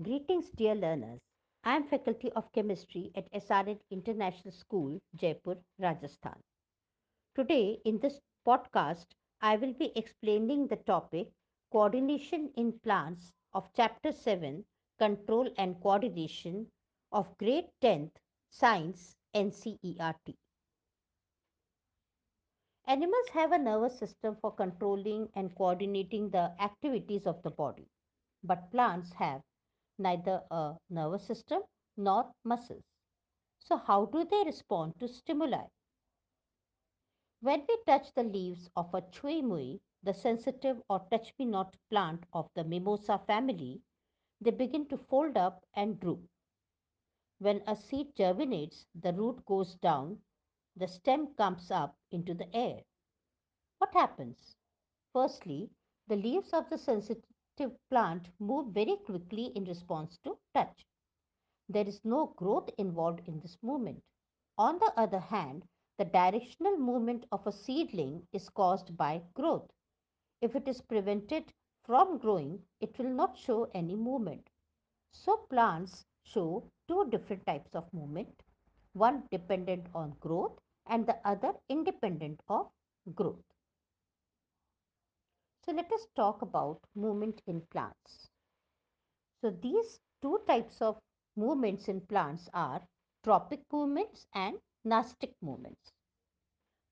Greetings, dear learners. I am Faculty of Chemistry at SRN International School, Jaipur, Rajasthan. Today, in this podcast, I will be explaining the topic Coordination in Plants of Chapter 7 Control and Coordination of Grade 10th Science NCERT. Animals have a nervous system for controlling and coordinating the activities of the body, but plants have neither a nervous system nor muscles. So, how do they respond to stimuli? When we touch the leaves of a chui mui, the sensitive or touch me not plant of the mimosa family, they begin to fold up and droop. When a seed germinates, the root goes down, the stem comes up into the air. What happens? Firstly, the leaves of the sensitive plant move very quickly in response to touch. There is no growth involved in this movement. On the other hand, the directional movement of a seedling is caused by growth. If it is prevented from growing, it will not show any movement. So, plants show two different types of movement one dependent on growth and the other independent of growth. So let us talk about movement in plants. So these two types of movements in plants are tropic movements and nastic movements.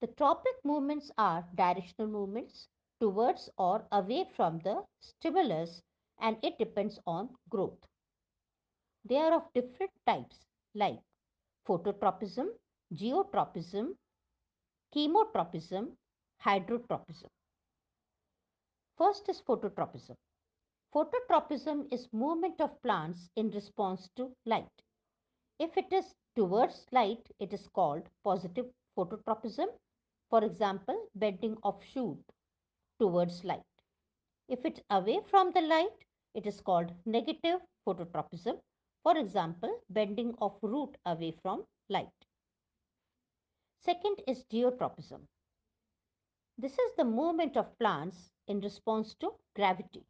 The tropic movements are directional movements towards or away from the stimulus and it depends on growth. They are of different types like phototropism, geotropism, chemotropism, hydrotropism. First is phototropism. Phototropism is movement of plants in response to light. If it is towards light, it is called positive phototropism. For example, bending of shoot towards light. If it's away from the light, it is called negative phototropism. For example, bending of root away from light. Second is geotropism. This is the movement of plants in response to gravity.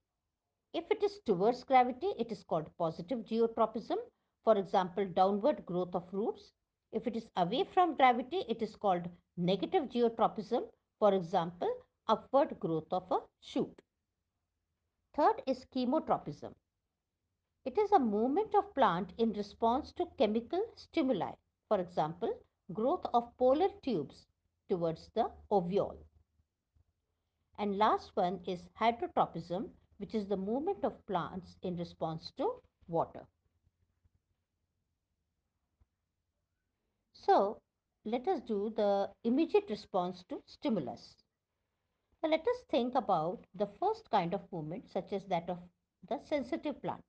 If it is towards gravity, it is called positive geotropism. For example, downward growth of roots. If it is away from gravity, it is called negative geotropism. For example, upward growth of a shoot. Third is chemotropism. It is a movement of plant in response to chemical stimuli. For example, growth of pollen tubes towards the ovule. And last one is hydrotropism, which is the movement of plants in response to water. So, let us do the immediate response to stimulus. Now, let us think about the first kind of movement, such as that of the sensitive plant.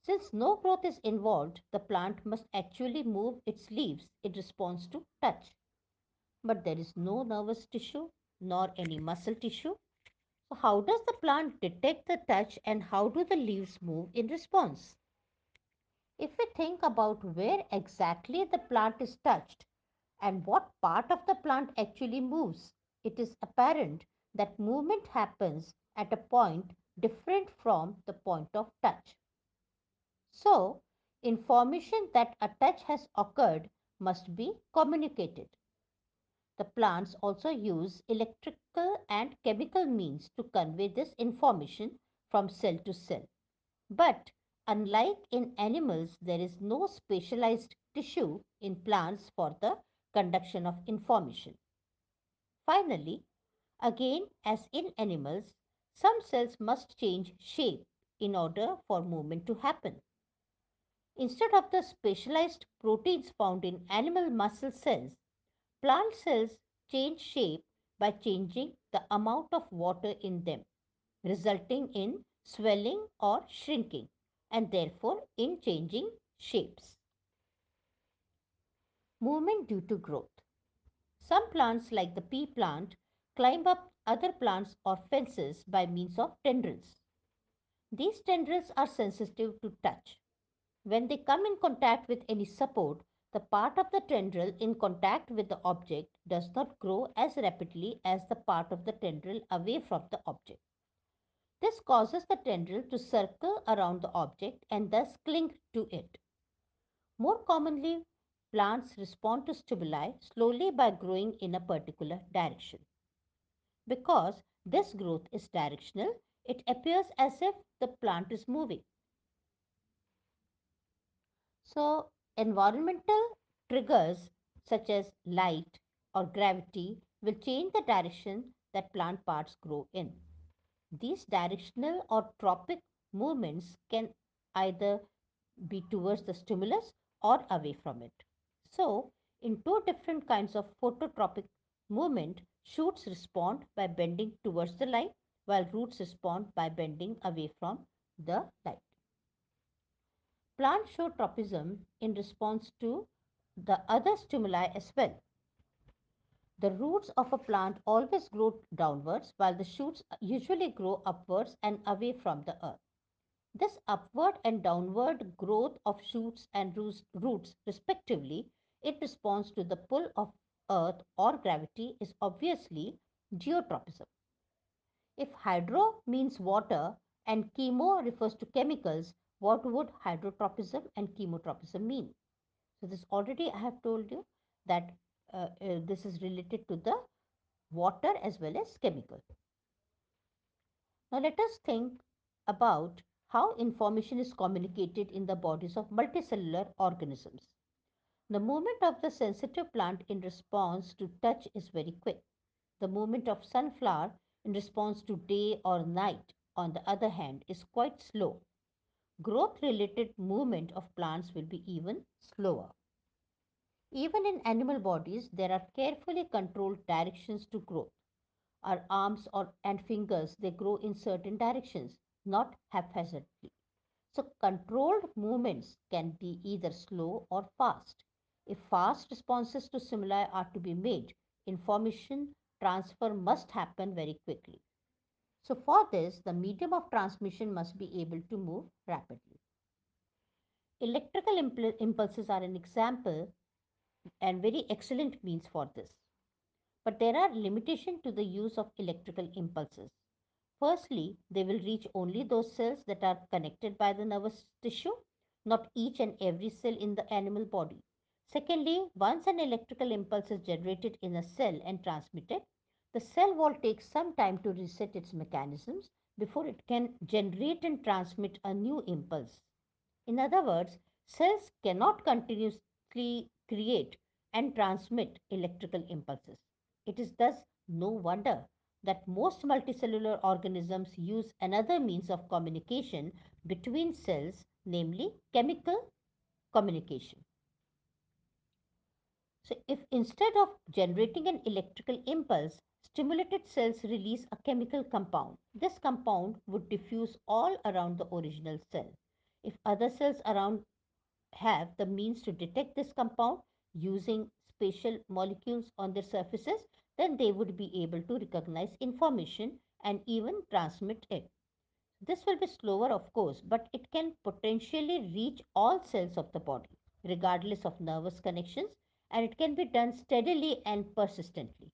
Since no growth is involved, the plant must actually move its leaves in response to touch. But there is no nervous tissue, nor any muscle tissue. So, how does the plant detect the touch and how do the leaves move in response? If we think about where exactly the plant is touched and what part of the plant actually moves, it is apparent that movement happens at a point different from the point of touch. So, information that a touch has occurred must be communicated. The plants also use electrical and chemical means to convey this information from cell to cell. But unlike in animals, there is no specialized tissue in plants for the conduction of information. Finally, again as in animals, some cells must change shape in order for movement to happen. Instead of the specialized proteins found in animal muscle cells, Plant cells change shape by changing the amount of water in them, resulting in swelling or shrinking and therefore in changing shapes. Movement due to growth. Some plants like the pea plant climb up other plants or fences by means of tendrils. These tendrils are sensitive to touch. When they come in contact with any support, the part of the tendril in contact with the object does not grow as rapidly as the part of the tendril away from the object. This causes the tendril to circle around the object and thus cling to it. More commonly, plants respond to stimuli slowly by growing in a particular direction. Because this growth is directional, it appears as if the plant is moving. So, environmental triggers such as light or gravity will change the direction that plant parts grow in. These directional or tropic movements can either be towards the stimulus or away from it. So, in two different kinds of phototropic movement, shoots respond by bending towards the light, while roots respond by bending away from the light. Plants show tropism in response to the other stimuli as well. The roots of a plant always grow downwards, while the shoots usually grow upwards and away from the earth. This upward and downward growth of shoots and roots, respectively, in response to the pull of earth or gravity, is obviously geotropism. If hydro means water and chemo refers to chemicals, what would hydrotropism and chemotropism mean? So, this already I have told you that uh, uh, this is related to the water as well as chemical. Now, let us think about how information is communicated in the bodies of multicellular organisms. The movement of the sensitive plant in response to touch is very quick. The movement of sunflower in response to day or night, on the other hand, is quite slow. Growth related movement of plants will be even slower. Even in animal bodies, there are carefully controlled directions to growth. Our arms or, and fingers, they grow in certain directions, not haphazardly. So, controlled movements can be either slow or fast. If fast responses to stimuli are to be made, information transfer must happen very quickly. So, for this, the medium of transmission must be able to move rapidly. Electrical impl- impulses are an example and very excellent means for this. But there are limitations to the use of electrical impulses. Firstly, they will reach only those cells that are connected by the nervous tissue, not each and every cell in the animal body. Secondly, once an electrical impulse is generated in a cell and transmitted, the cell wall takes some time to reset its mechanisms before it can generate and transmit a new impulse. In other words, cells cannot continuously create and transmit electrical impulses. It is thus no wonder that most multicellular organisms use another means of communication between cells, namely chemical communication. So, if instead of generating an electrical impulse, stimulated cells release a chemical compound, this compound would diffuse all around the original cell. If other cells around have the means to detect this compound using spatial molecules on their surfaces, then they would be able to recognize information and even transmit it. This will be slower, of course, but it can potentially reach all cells of the body, regardless of nervous connections, and it can be done steadily and persistently.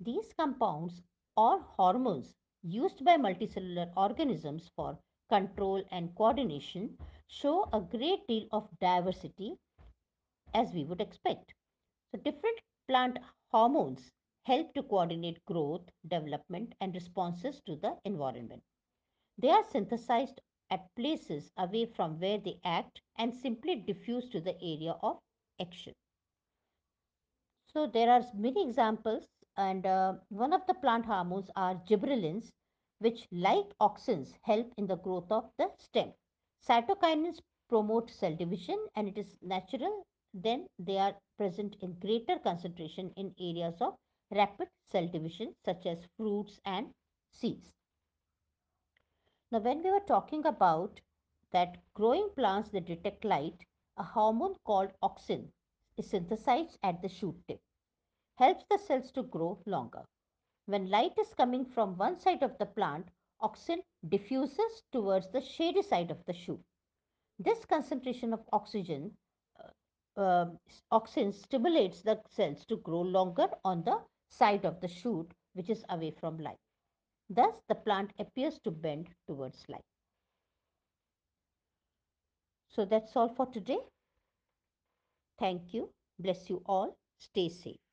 These compounds or hormones used by multicellular organisms for control and coordination show a great deal of diversity as we would expect. So, different plant hormones help to coordinate growth, development, and responses to the environment. They are synthesized at places away from where they act and simply diffuse to the area of action. So, there are many examples, and uh, one of the plant hormones are gibberellins, which, like auxins, help in the growth of the stem. Cytokinins promote cell division, and it is natural then they are present in greater concentration in areas of rapid cell division such as fruits and seeds. Now, when we were talking about that growing plants that detect light, a hormone called auxin is synthesized at the shoot tip, helps the cells to grow longer. When light is coming from one side of the plant, auxin diffuses towards the shady side of the shoot. This concentration of oxygen uh, auxin stimulates the cells to grow longer on the side of the shoot which is away from light. Thus, the plant appears to bend towards light. So, that's all for today. Thank you. Bless you all. Stay safe.